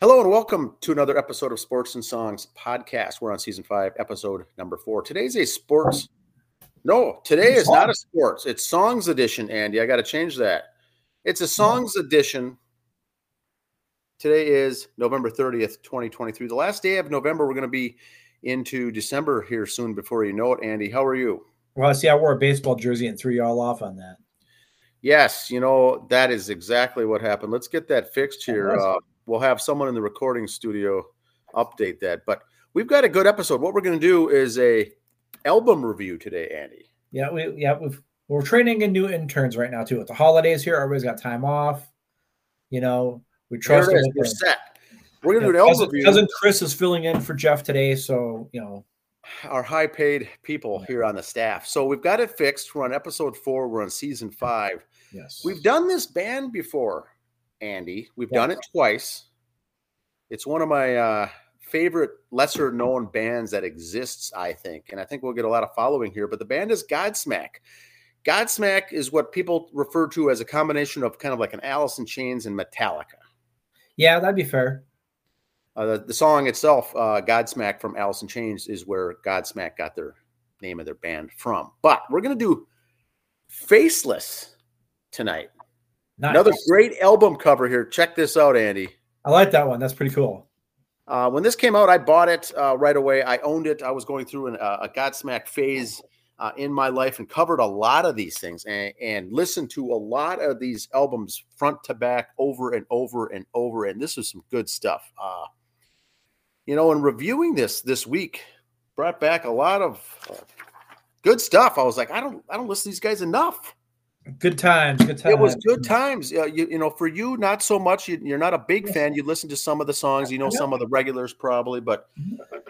Hello and welcome to another episode of Sports and Songs podcast. We're on season five, episode number four. Today's a sports. No, today is not a sports. It's songs edition, Andy. I got to change that. It's a songs edition. Today is November 30th, 2023. The last day of November. We're going to be into December here soon before you know it. Andy, how are you? Well, see, I wore a baseball jersey and threw you all off on that. Yes, you know, that is exactly what happened. Let's get that fixed here. Uh, we'll have someone in the recording studio update that. But we've got a good episode. What we're going to do is a album review today, Andy. Yeah, we yeah we've, we're training in new interns right now too. With the holidays here, everybody's got time off. You know, we trust. There it is. We're set. We're going to do an album cousin, review. cousin Chris is filling in for Jeff today, so you know Our high-paid people here on the staff. So we've got it fixed. We're on episode four. We're on season five. yes We've done this band before, Andy. We've done it twice. It's one of my uh, favorite lesser known bands that exists, I think. And I think we'll get a lot of following here. But the band is Godsmack. Godsmack is what people refer to as a combination of kind of like an Alice in Chains and Metallica. yeah that'd be fair. Uh, the, the song itself, uh, Godsmack from Alice in Chains, is where Godsmack got their name of their band from. But we're going to do Faceless tonight. Nice. Another great album cover here. Check this out, Andy. I like that one. That's pretty cool. Uh, when this came out, I bought it uh, right away. I owned it. I was going through an, uh, a Godsmack phase uh, in my life and covered a lot of these things and, and listened to a lot of these albums front to back over and over and over. And this is some good stuff. Uh, you know, in reviewing this this week, brought back a lot of good stuff. I was like, I don't, I don't listen to these guys enough. Good times. Good times. It was good times. Uh, you, you know, for you, not so much. You, you're not a big fan. You listen to some of the songs. You know some of the regulars probably, but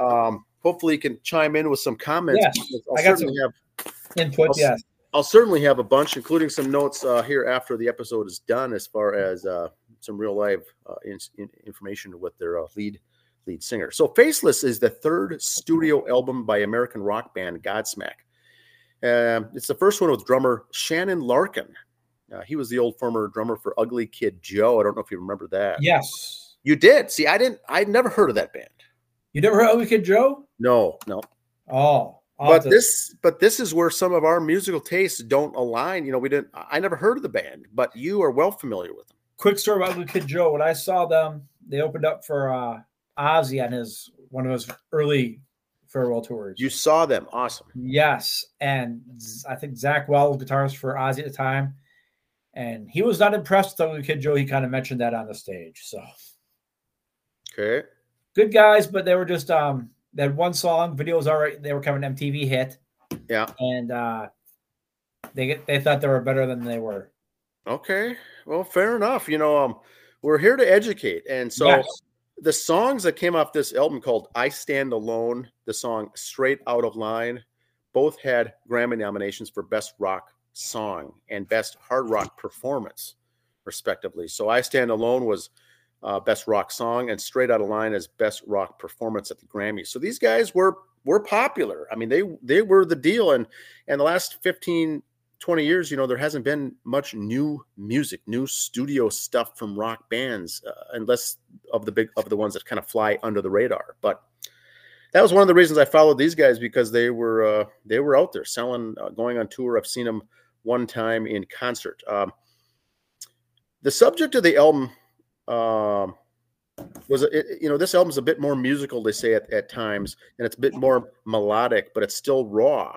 um, hopefully you can chime in with some comments. Yes, I'll I got some have. Input. I'll- Yes. I'll certainly have a bunch, including some notes uh, here after the episode is done, as far as uh, some real live uh, in, in- information with their uh, lead lead singer. So, "Faceless" is the third studio album by American rock band Godsmack. Um, it's the first one with drummer Shannon Larkin. Uh, he was the old former drummer for Ugly Kid Joe. I don't know if you remember that. Yes. You did. See, I didn't. I'd never heard of that band. You never heard Ugly Kid Joe? No, no. Oh. I'll but this but this is where some of our musical tastes don't align you know we didn't i never heard of the band but you are well familiar with them quick story about Ugly Kid Joe. When I saw them, they opened up for uh Ozzy on his one of his early farewell tours. you saw them awesome yes, and I think Zakk Wylde was guitarist for Ozzy at the time, and he was not impressed with Ugly Kid Joe. He kind of mentioned that on the stage. So okay good guys, but they were just um had one song. Video was all right. They were kind of an MTV hit, yeah and uh they get they thought they were better than they were. okay well fair enough you know um we're here to educate and so Yes. The songs that came off this album called i stand alone the song straight out of line both had grammy nominations for best rock song and best hard rock performance respectively. So i stand alone was uh, best rock song and straight out of line as best rock performance at the grammys so these guys were were popular. I mean they they were the deal. And and the last 15 20 years you know there hasn't been much new music new studio stuff from rock bands uh, unless of the big of the ones that kind of fly under the radar. But that was one of the reasons i followed these guys because they were uh, they were out there selling uh, going on tour. I've seen them one time in concert. Um, the subject of the album um, was it, it- you know this album's a bit more musical they say at, at times and it's a bit more melodic but it's still raw.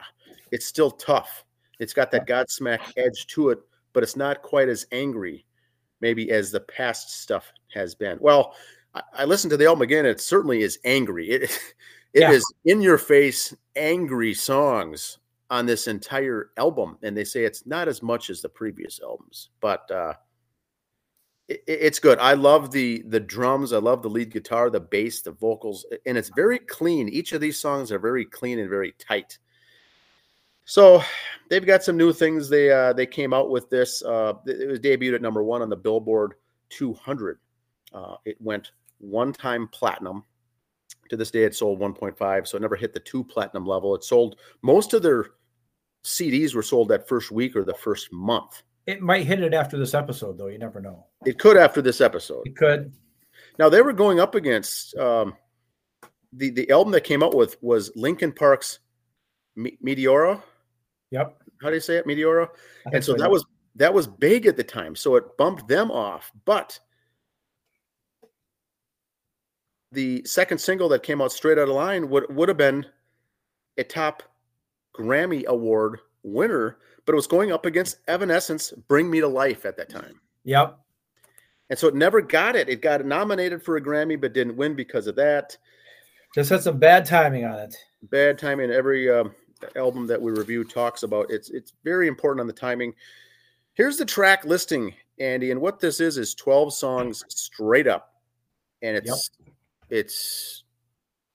It's still tough it's got that godsmack edge to it but it's not quite as angry maybe as the past stuff has been well i, I listened to the album again it certainly is angry it, it is Yeah. in your face angry songs on this entire album and they say it's not as much as the previous albums but uh it's good. I love the the drums. I love the lead guitar, the bass, the vocals, and it's very clean. Each of these songs are very clean and very tight. So they've got some new things. They uh, they came out with this. Uh, it was debuted at number one on the Billboard 200. Uh, it went one time platinum. To this day, it sold 1.5, so it never hit the two platinum level. It sold most of their CDs were sold that first week or the first month. It might hit it after this episode, though. You never know. It could after this episode. It could. Now they were going up against um, the the album that came out with was Linkin Park's Me- Meteora. Yep. How do you say it, Meteora? And so that was that was big at the time, so it bumped them off. But the second single that came out straight out of line would would have been a top Grammy Award winner, but it was going up against Evanescence "Bring Me to Life" at that time. Yep. And so it never got it. It got nominated for a Grammy, but didn't win because of that. Just had some bad timing on it. Bad timing. Every um, album that we review talks about it's it's very important on the timing. Here's the track listing, Andy, and what this is is 12 songs straight up, and it's it's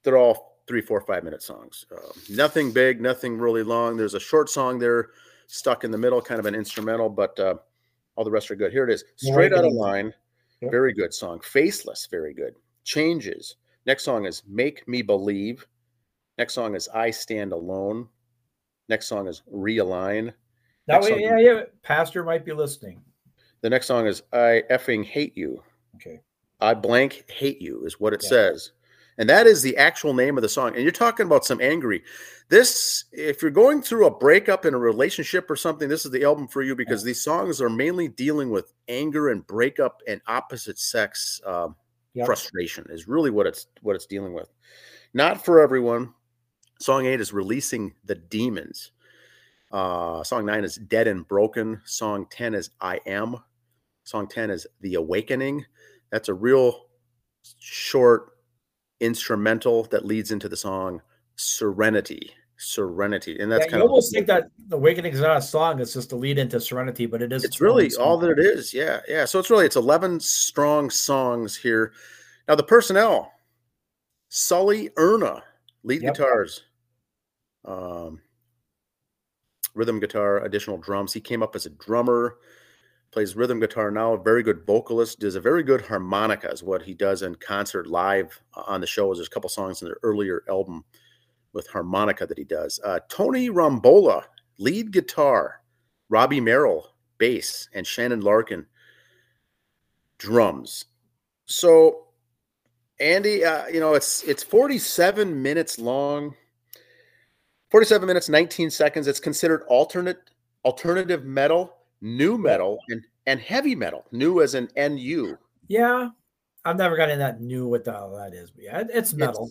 they're all three, four, five minute songs. Um, nothing big, nothing really long. There's a short song there stuck in the middle, kind of an instrumental, but uh, all the rest are good. Here it is, straight out of line. Yep. Very good song. Faceless, very good. Changes. Next song is Make Me Believe. Next song is I Stand Alone. Next song is Realign. That way, yeah, yeah. Pastor might be listening. The next song is I effing hate you. Okay. I blank hate you is what it Yeah. says. And that is the actual name of the song. And you're talking about some angry. This, if you're going through a breakup in a relationship or something, this is the album for you because these songs are mainly dealing with anger and breakup and opposite sex um, Yep. frustration is really what it's what it's dealing with. Not for everyone. Song eight is releasing the demons. Uh, song nine is dead and broken. Song ten is I am. Song ten is the awakening. That's a real short instrumental that leads into the song serenity. Serenity, and that's yeah, kind you of almost think that the Awakening is not a song; it's just a lead into Serenity, but it is. it's its really all that it is yeah yeah so it's really it's 11 strong songs here now the personnel sully erna lead Yep. guitars um rhythm guitar additional drums he came up as a drummer plays rhythm guitar now a very good vocalist does a very good harmonica is what he does in concert live on the shows there's a couple songs in the earlier album with harmonica that he does uh, tony rombola lead guitar Robbie Merrill, bass, and Shannon Larkin, drums. So, Andy, uh, you know it's it's 47 minutes long, 47 minutes 19 seconds. It's considered alternate alternative metal, new metal, and and heavy metal. New as an NU. Yeah, I've never gotten that new what the hell that is, but yeah, it's metal.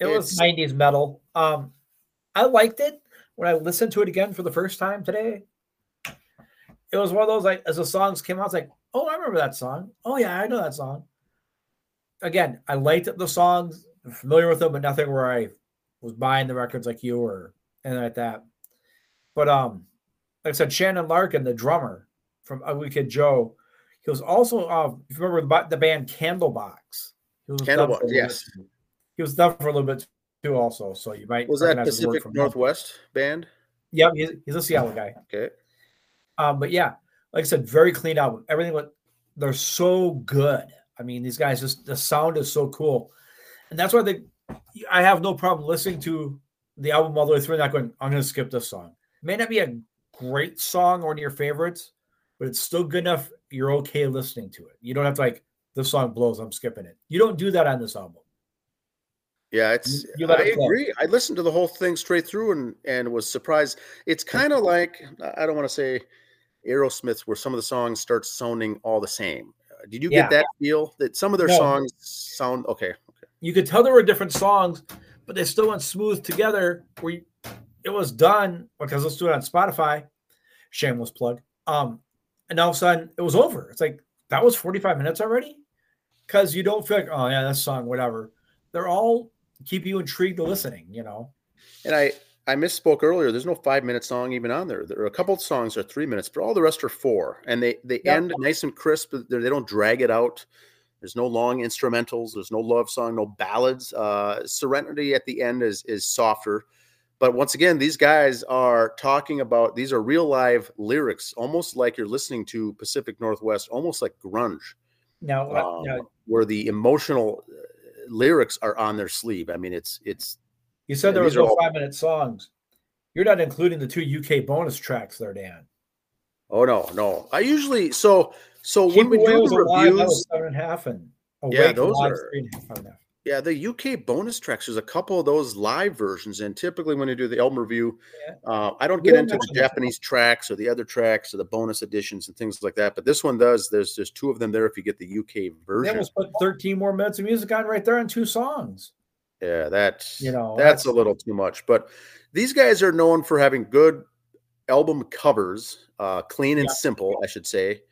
it was '90s metal. Um, I liked it when I listened to it again for the first time today. It was one of those like as the songs came out, it's like, oh, I remember that song. Oh yeah, I know that song. Again, I liked the songs, I'm familiar with them, but nothing where I was buying the records like you or anything like that. But um, like I said, Shannon Larkin, the drummer from Ugly Kid Joe, he was also uh, if you remember the the band Candlebox. He was Candlebox, for a little yes. bit. He was done for a little bit too, also. So you might Was that Pacific from him. Northwest band? Yep, he's, he's a Seattle guy. Okay. Um, but yeah, like I said, very clean album. Everything went, they're so good. I mean, these guys just the sound is so cool, and that's why they. I have no problem listening to the album all the way through. Not going, I'm going to skip this song. It may not be a great song or one of your favorites, but it's still good enough. You're okay listening to it. You don't have to like this song blows. I'm skipping it. You don't do that on this album. Yeah, it's. you let I it agree. I listened to the whole thing straight through and and was surprised. It's kind of like I don't want to say Aerosmith, where some of the songs start sounding all the same. Did you Yeah. get that feel that some of their No. songs sound okay? Okay. you could tell there were different songs, but they still went smooth together. Where you, it was done because let's do it on Spotify. Shameless plug. Um, and all of a sudden it was over. It's like that was 45 minutes already. Because you don't feel like, oh yeah, that song, whatever. They're all keep you intrigued to listening, you know. And I I misspoke earlier. There's no five minute song even on there. There are a couple of songs are three minutes, but all the rest are four, and they they Yeah. end nice and crisp. They don't drag it out. There's no long instrumentals. There's no love song. No ballads. Uh, Serenity at the end is is softer, but once again, these guys are talking about these are real live lyrics, almost like you're listening to Pacific Northwest, almost like grunge, Now, uh, um, now, where the emotional uh, lyrics are on their sleeve. I mean, it's it's you said yeah, there was no all- five minute songs. You're not including the two UK bonus tracks there, Dan. Oh no, no. I usually so so Keep when we do the reviews, seven and a half, and yeah, those are. Yeah, the UK bonus tracks. There's a couple of those live versions, and typically when you do the album review, yeah. uh, I don't get into the Japanese tracks or the other tracks or the bonus editions and things like that. But this one does. There's there's two of them there if you get the UK version. They almost put 13 more minutes of music on right there on two songs. Yeah, that's you know that's, that's a little too much. But these guys are known for having good album covers, uh, clean and yeah. simple, I should say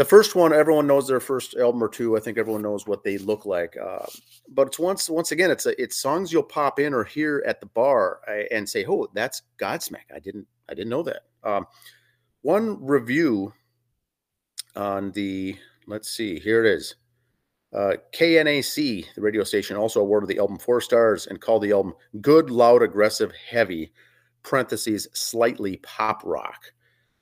the first one everyone knows their first album or two i think everyone knows what they look like uh, but it's once once again it's a, it's songs you'll pop in or hear at the bar and say oh that's godsmack i didn't i didn't know that um, one review on the let's see here it is uh, knac the radio station also awarded the album four stars and called the album good loud aggressive heavy parentheses slightly pop rock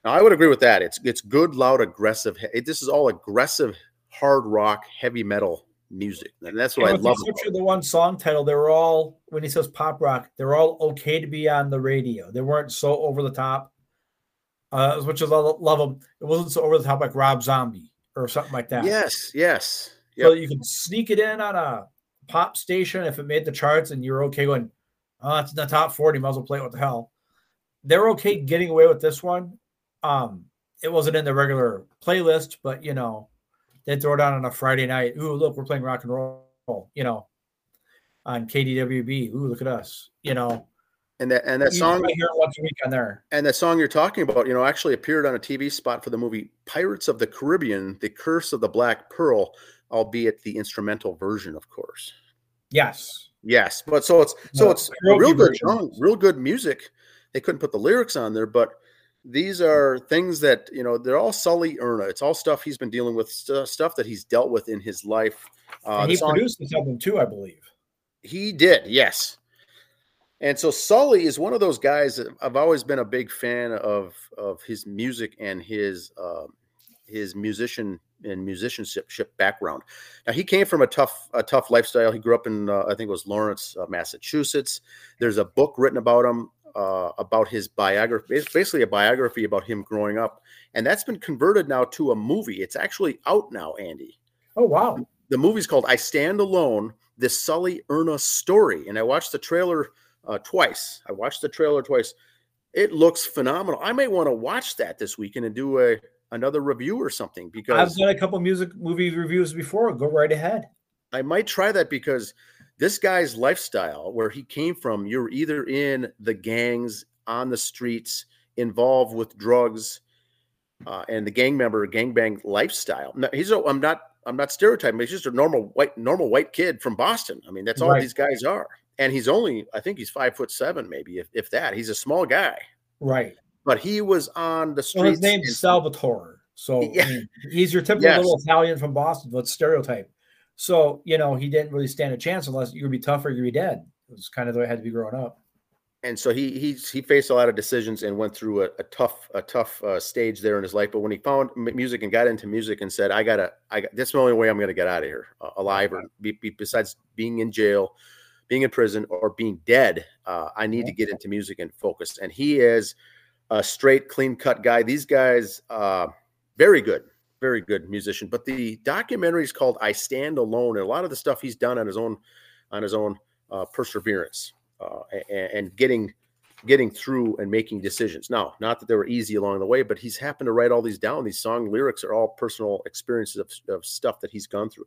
now, I would agree with that. It's it's good, loud, aggressive. This is all aggressive, hard rock, heavy metal music, and that's what I love. Especially the one song title, they were all when he says pop rock, they're all okay to be on the radio. They weren't so over the top. Uh, which is I love them. It wasn't so over the top like Rob Zombie or something like that. Yes, yes. Yep. So you could sneak it in on a pop station if it made the charts, and you're okay going. Oh, it's in the top forty. Might as well play it. What the hell? They're okay getting away with this one um, it wasn't in the regular playlist, but you know, they throw it on on a Friday night. Ooh, look, we're playing rock and roll. You know, on KDWB. Ooh, look at us. You know, and that and that you song here once a week on there. And that song you're talking about, you know, actually appeared on a TV spot for the movie Pirates of the Caribbean: The Curse of the Black Pearl, albeit the instrumental version, of course. Yes. Yes, but so it's so no, it's real good song, real good music. They couldn't put the lyrics on there, but these are things that you know they're all Sully Erna. It's all stuff he's been dealing with, st- stuff that he's dealt with in his life. Uh, he song, produced this album too, I believe. He did, yes. And so Sully is one of those guys that I've always been a big fan of of his music and his uh, his musician and musicianship background. Now he came from a tough a tough lifestyle. He grew up in uh, I think it was Lawrence, uh, Massachusetts. There's a book written about him uh, about his biography. It's basically a biography about him growing up, and that's been converted now to a movie. It's actually out now, Andy. Oh wow! The movie's called "I Stand Alone: This Sully Erna Story," and I watched the trailer uh, twice. I watched the trailer twice. It looks phenomenal. I may want to watch that this weekend and do a another review or something because I've done a couple music movie reviews before. Go right ahead. I might try that because this guy's lifestyle, where he came from, you're either in the gangs on the streets, involved with drugs, uh, and the gang member gangbang lifestyle. No, he's a, I'm not I'm not stereotyping. He's just a normal white normal white kid from Boston. I mean, that's all right. these guys are. And he's only I think he's five foot seven, maybe if, if that. He's a small guy. Right. But he was on the streets. Well, his name's and, Salvatore. So yeah. I mean, he's your typical yes. little Italian from Boston, but stereotype. So, you know, he didn't really stand a chance unless you're gonna be tough or you're gonna be dead. It was kind of the way it had to be growing up. And so he he he faced a lot of decisions and went through a, a tough a tough uh, stage there in his life. But when he found music and got into music and said, "I gotta, I got this is the only way I'm gonna get out of here uh, alive, or be, be, besides being in jail, being in prison, or being dead, uh, I need to get into music and focus." And he is a straight, clean cut guy. These guys, uh, very good, very good musician. But the documentary is called "I Stand Alone," and a lot of the stuff he's done on his own, on his own uh, perseverance uh, and, and, getting getting through and making decisions. Now, not that they were easy along the way, but he's happened to write all these down. These song lyrics are all personal experiences of, of stuff that he's gone through.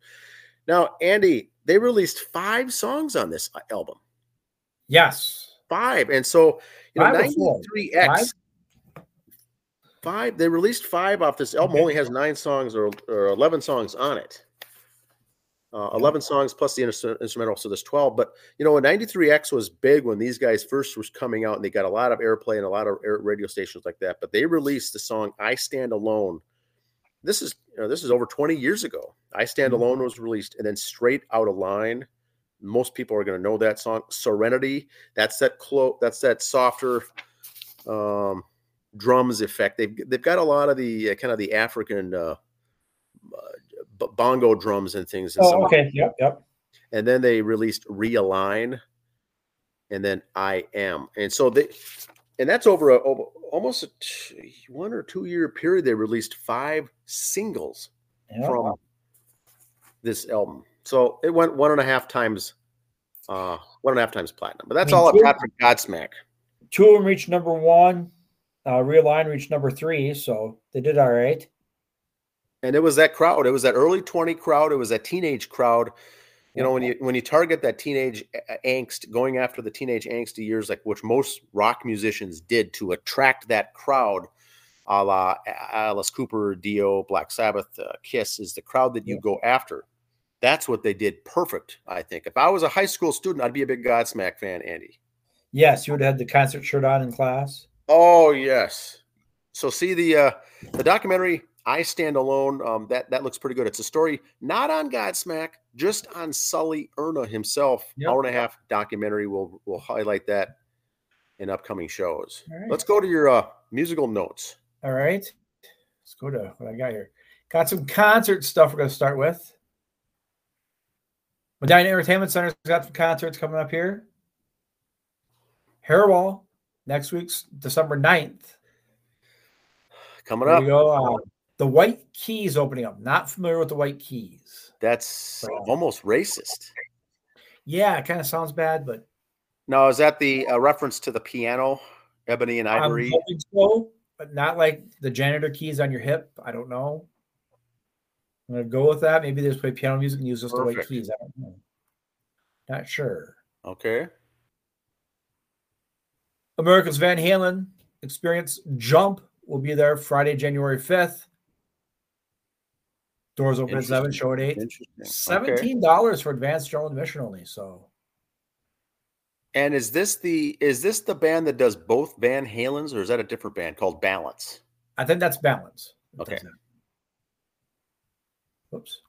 Now, Andy, they released five songs on this uh, album. Yes, five, and so you know, ninety three X five. They released five off this album. Only has nine songs or, or eleven songs on it. Uh, 11 songs plus the instrumental, so there's 12. But you know, 93X was big when these guys first was coming out, and they got a lot of airplay and a lot of radio stations like that. But they released the song "I Stand Alone." This is you know, this is over 20 years ago. "I Stand mm-hmm. Alone" was released, and then "Straight Out of Line." Most people are going to know that song. "Serenity." That's that clo- That's that softer. Um, drums effect. They've they've got a lot of the uh, kind of the African uh, uh, bongo drums and things. And oh, okay. Yep. Yep. And then they released Realign, and then I Am, and so they, and that's over a over almost a t- one or two year period. They released five singles from this album. So it went one and a half times, uh, one and a half times platinum. But that's I mean, all I've got for Godsmack. Two of them reached number one. Uh, Realign reached number three, so they did all right. And it was that crowd. It was that early twenty crowd. It was that teenage crowd. You know, when you when you target that teenage angst, going after the teenage angsty years, like which most rock musicians did to attract that crowd, a la Alice Cooper, Dio, Black Sabbath, uh, Kiss, is the crowd that you Yeah. go after. That's what they did perfect. I think. If I was a high school student, I'd be a big Godsmack fan, Andy. Yes, you would have had the concert shirt on in class. Oh yes. So see the uh the documentary I Stand Alone. Um, that that looks pretty good. It's a story not on Godsmack, just on Sully Erna himself. Yep. Hour and a half documentary. We'll we'll highlight that in upcoming shows. Right. Let's go to your uh, musical notes. All right. Let's go to what I got here. Got some concert stuff we're going to start with. Medina Entertainment Center's got some concerts coming up here. Hairball next week's December 9th. Coming up. go. Uh, the White Keys opening up. Not familiar with the White Keys. That's almost racist. Yeah, it kind of sounds bad, but No, is that the uh, reference to the piano, ebony and I'm ivory? hoping so, but not like the janitor keys on your hip. I don't know. I'm gonna go with that. Maybe they just play piano music and use just the white keys. I don't know. Not sure. Okay. America's Van Halen Experience Jump will be there Friday, January 5th. Doors open at seven, show at eight. Seventeen dollars for advanced general admission only. So And is this the is this the band that does both Van Halen's, or is that a different band called Balance? I think that's balance. Okay. Whoops.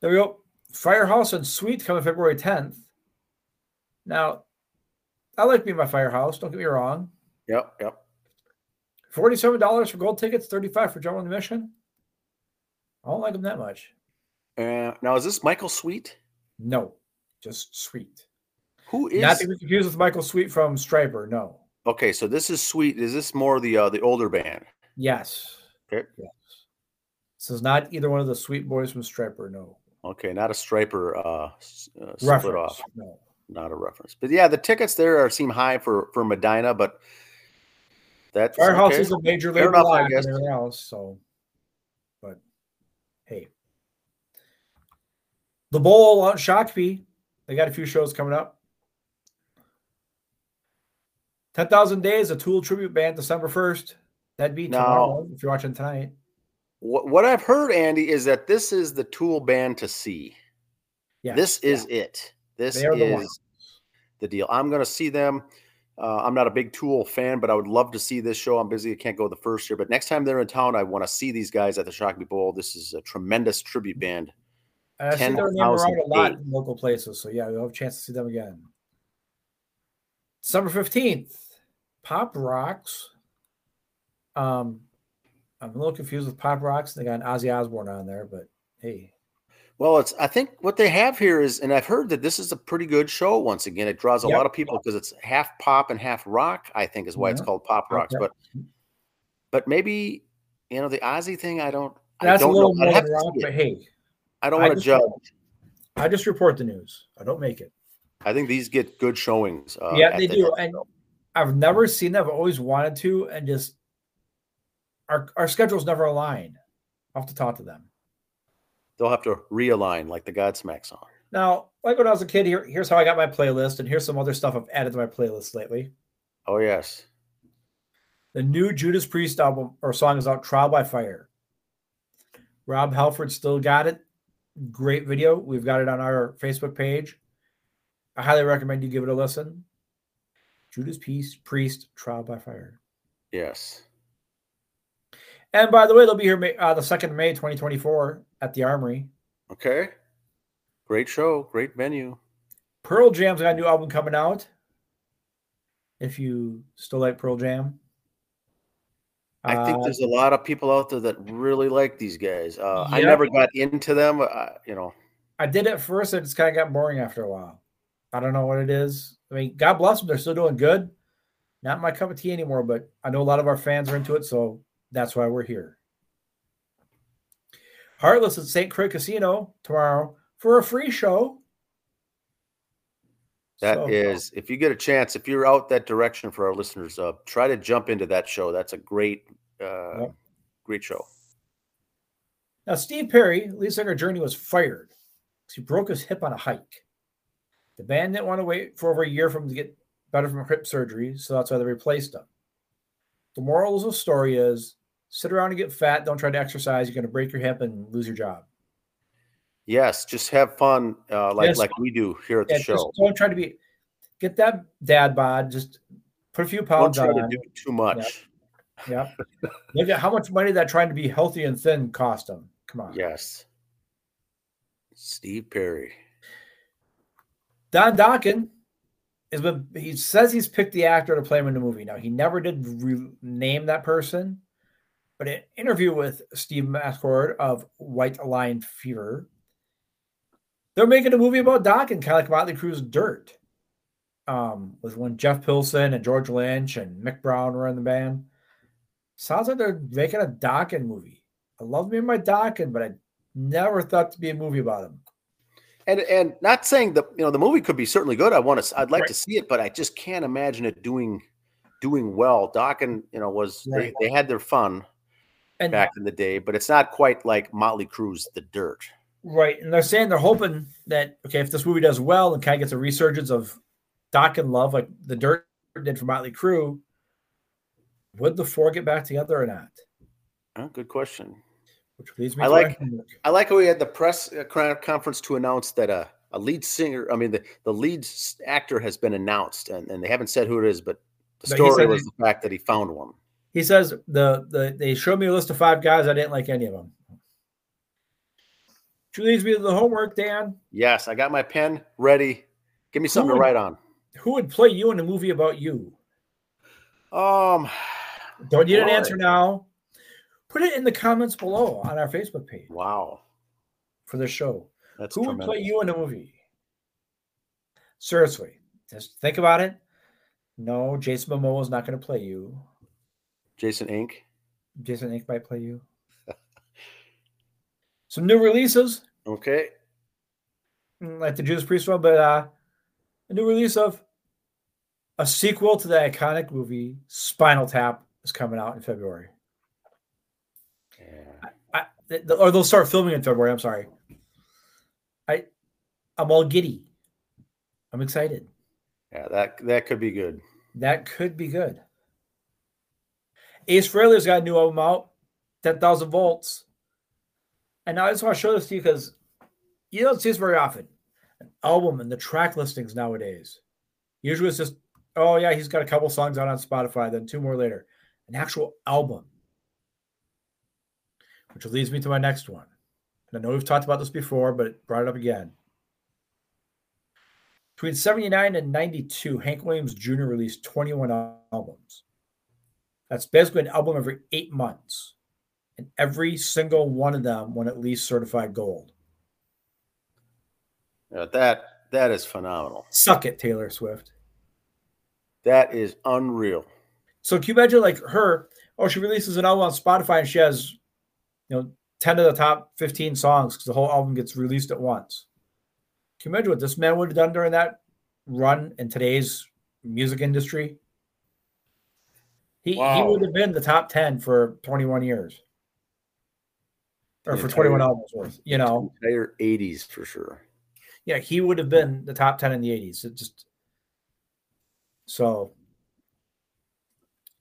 There we go. Firehouse and Sweet coming February 10th. Now, I like being my Firehouse. Don't get me wrong. Yep, yep. Forty-seven dollars for gold tickets, thirty-five for general admission. I don't like them that much. Uh, now is this Michael Sweet? No, just Sweet. Who is Not to be confused with Michael Sweet from Stryper. No. okay? So this is Sweet. Is this more the uh, the older band? Yes. Okay. Yes. This is not either one of the Sweet Boys from Stryper. No. Okay, not a stryper uh, uh, split Reference. off, No. Not a reference. But yeah, the tickets there are, seem high for for Medina, but that's Firehouse okay. is a major label enough, I act guess. and everything else. So, but hey, the Bowl out in Shakopee, they got a few shows coming up. Ten thousand days, a Tool tribute band, December first. That'd be Now- tomorrow if you're watching tonight. What, what I've heard, Andy, is that this is the Tool band to see. Yeah, This is it. This are the is the deal. I'm going to see them. Uh, I'm not a big Tool fan, but I would love to see this show. I'm busy. I can't go the first year, but next time they're in town, I want to see these guys at the Shakopee Bowl. This is a tremendous tribute band. And I see their name around a lot in local places. So yeah, we'll have a chance to see them again. December fifteenth, Pop Rocks. Um, I'm a little confused with Pop Rocks. They got an Ozzy Osbourne on there, but hey, Well, it's I think what they have here is, and I've heard that this is a pretty good show. Once again, it draws a Yep. lot of people because it's half pop and half rock. I think is why it's called Pop Rocks. Okay. But but maybe you know the Ozzy thing. I don't. I that's a don't little know. More rock. But hey, I don't want to judge. I just report the news. I don't make it. I think these get good showings. Uh, yeah, they the- do. And I've never seen them. I've always wanted to, and just our our schedules never align. I'll have to talk to them. They'll have to realign like the Godsmack song. Now, like when I was a kid, here, here's how I got my playlist, and here's some other stuff I've added to my playlist lately. Oh yes. The new Judas Priest album or song is out, Trial by Fire. Rob Halford still got it. Great video. We've got it on our Facebook page. I highly recommend you give it a listen. Judas Priest, Priest, Trial by Fire. Yes. And by the way, they'll be here May, uh, the 2nd of May, 2024 at the Armory. Okay. Great show. Great venue. Pearl Jam's got a new album coming out. If you still like Pearl Jam. I think Uh, there's a lot of people out there that really like these guys. Uh, I never got into them. Uh, you know, I did at first, and it's kind of got boring after a while. I don't know what it is. I mean, God bless them; they're still doing good. Not my cup of tea anymore, but I know a lot of our fans are into it, so that's why we're here. Heartless at St. Croix Casino tomorrow for a free show. That So, is, if you get a chance, if you're out that direction for our listeners, uh, try to jump into that show. That's a great, uh, Yep. great show. Now, Steve Perry, lead singer Journey, was fired because he broke his hip on a hike. The band didn't want to wait for over a year for him to get better from hip surgery, so that's why they replaced him. The moral of the story is sit around and get fat, don't try to exercise, you're going to break your hip and lose your job. Yes, just have fun, uh, like Yes. like we do here at the show. just don't try to be, get that dad bod, just put a few pounds Don't try to on. do too much. Yeah. Look at how much money that trying to be healthy and thin cost him. Come on. Yes. Steve Perry. Don Dokken is been he says he's picked the actor to play him in the movie. Now he never did re- name that person, but an interview with Steve Mascord of White Line Fever, they're making a movie about Dokken, kind of like Motley Crue's Dirt. Um, with when Jeff Pilson and George Lynch and Mick Brown were in the band. Sounds like they're making a Dokken movie. I love me and my Dokken, but I never thought to be a movie about him. And and not saying the you know the movie could be certainly good. I want to I'd like Right. to see it, but I just can't imagine it doing doing well. Dokken you know was Right. they, they had their fun And back in the day, but it's not quite like Motley Crue's The Dirt. Right. And they're saying they're hoping that, okay, if this movie does well and kind of gets a resurgence of Dokken Love, like the Dirt did for Motley Crue, would the four get back together or not? Oh, good question. Which leads me I to like- I like how we had the press uh, conference to announce that a, a lead singer, I mean, the, the lead actor has been announced, and, and they haven't said who it is, but the But story was he- the fact that he found one. He says the, the they showed me a list of five guys. I didn't like any of them. Which leads me to the homework, Dan. Yes, I got my pen ready. Give me something to write on. Who would play you in a movie about you? Um, Don't need an answer now. Put it in the comments below on our Facebook page wow, for the show. that's Who would play you in a movie? Seriously, just think about it. No, Jason Momoa is not going to play you. Jason Inc. Jason Ink might play you. Some new releases, Okay, mm, like the Judas Priest one, but uh, a new release of a sequel to the iconic movie Spinal Tap is coming out in February. yeah. I, th- or they'll start filming in February. I'm sorry. I, I'm all giddy. I'm excited. yeah, that that could be good. That could be good. Ace Frehley's got a new album out, 10,000 volts. And I just want to show this to you because you don't see this very often. An album and the track listings nowadays. Usually it's just, oh, yeah, he's got a couple songs out on Spotify, then two more later. An actual album. Which leads me to my next one. And I know we've talked about this before, but it brought it up again. Between 79 and 92, Hank Williams Jr. released 21 albums. That's basically an album every eight months. And every single one of them won at least certified gold. Yeah, that that is phenomenal. Suck it, Taylor Swift. That is unreal. So can you imagine like her? Oh, she releases an album on Spotify and she has, you know, 10 of the top 15 songs because the whole album gets released at once. Can you imagine what this man would have done during that run in today's music industry? He, he would have been the top 10 for 21 years. Or for 21 albums worth, you know. Entire eighties for sure. Yeah, he would have been the top 10 in the 80s. It just so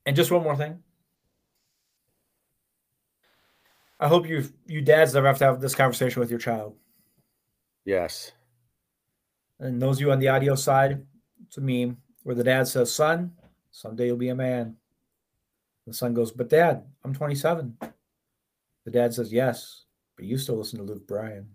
and just one more thing. I hope you you dads never have to have this conversation with your child. Yes. And those of you on the audio side, it's a meme where the dad says, Son, someday you'll be a man. The son goes, But dad, I'm 27. The dad says, Yes, but you still listen to Luke Bryan.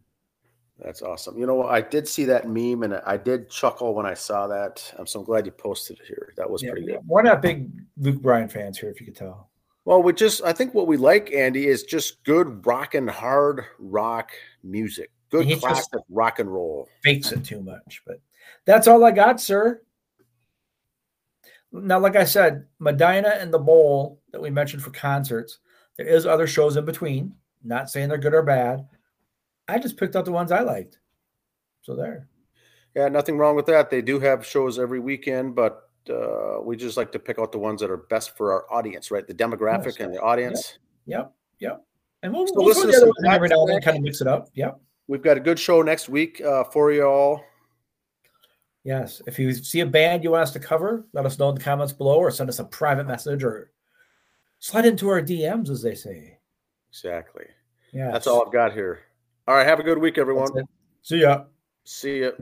That's awesome. You know, I did see that meme and I did chuckle when I saw that. I'm so glad you posted it here. That was Yeah, pretty good. we're not big Luke Bryan fans here, if you could tell. Well, we just I think what we like, Andy, is just good rock and hard rock music. Good classic rock and roll. fakes it too much. But that's all I got, sir. Now, like I said, Medina and the Bowl that we mentioned for concerts, there is other shows in between. Not saying they're good or bad. I just picked out the ones I liked. So there. Yeah, nothing wrong with that. They do have shows every weekend, but uh, we just like to pick out the ones that are best for our audience, right? The demographic Yes. and the audience. Yep. Yep. And we'll, So we'll listen to the other ones every now and then, kind of mix it up. Yep. We've got a good show next week uh, for you all. Yes. If you see a band you want us to cover, let us know in the comments below or send us a private message or slide into our DMs, as they say. Exactly. Yeah. That's all I've got here. All right. Have a good week, everyone. See ya. See you.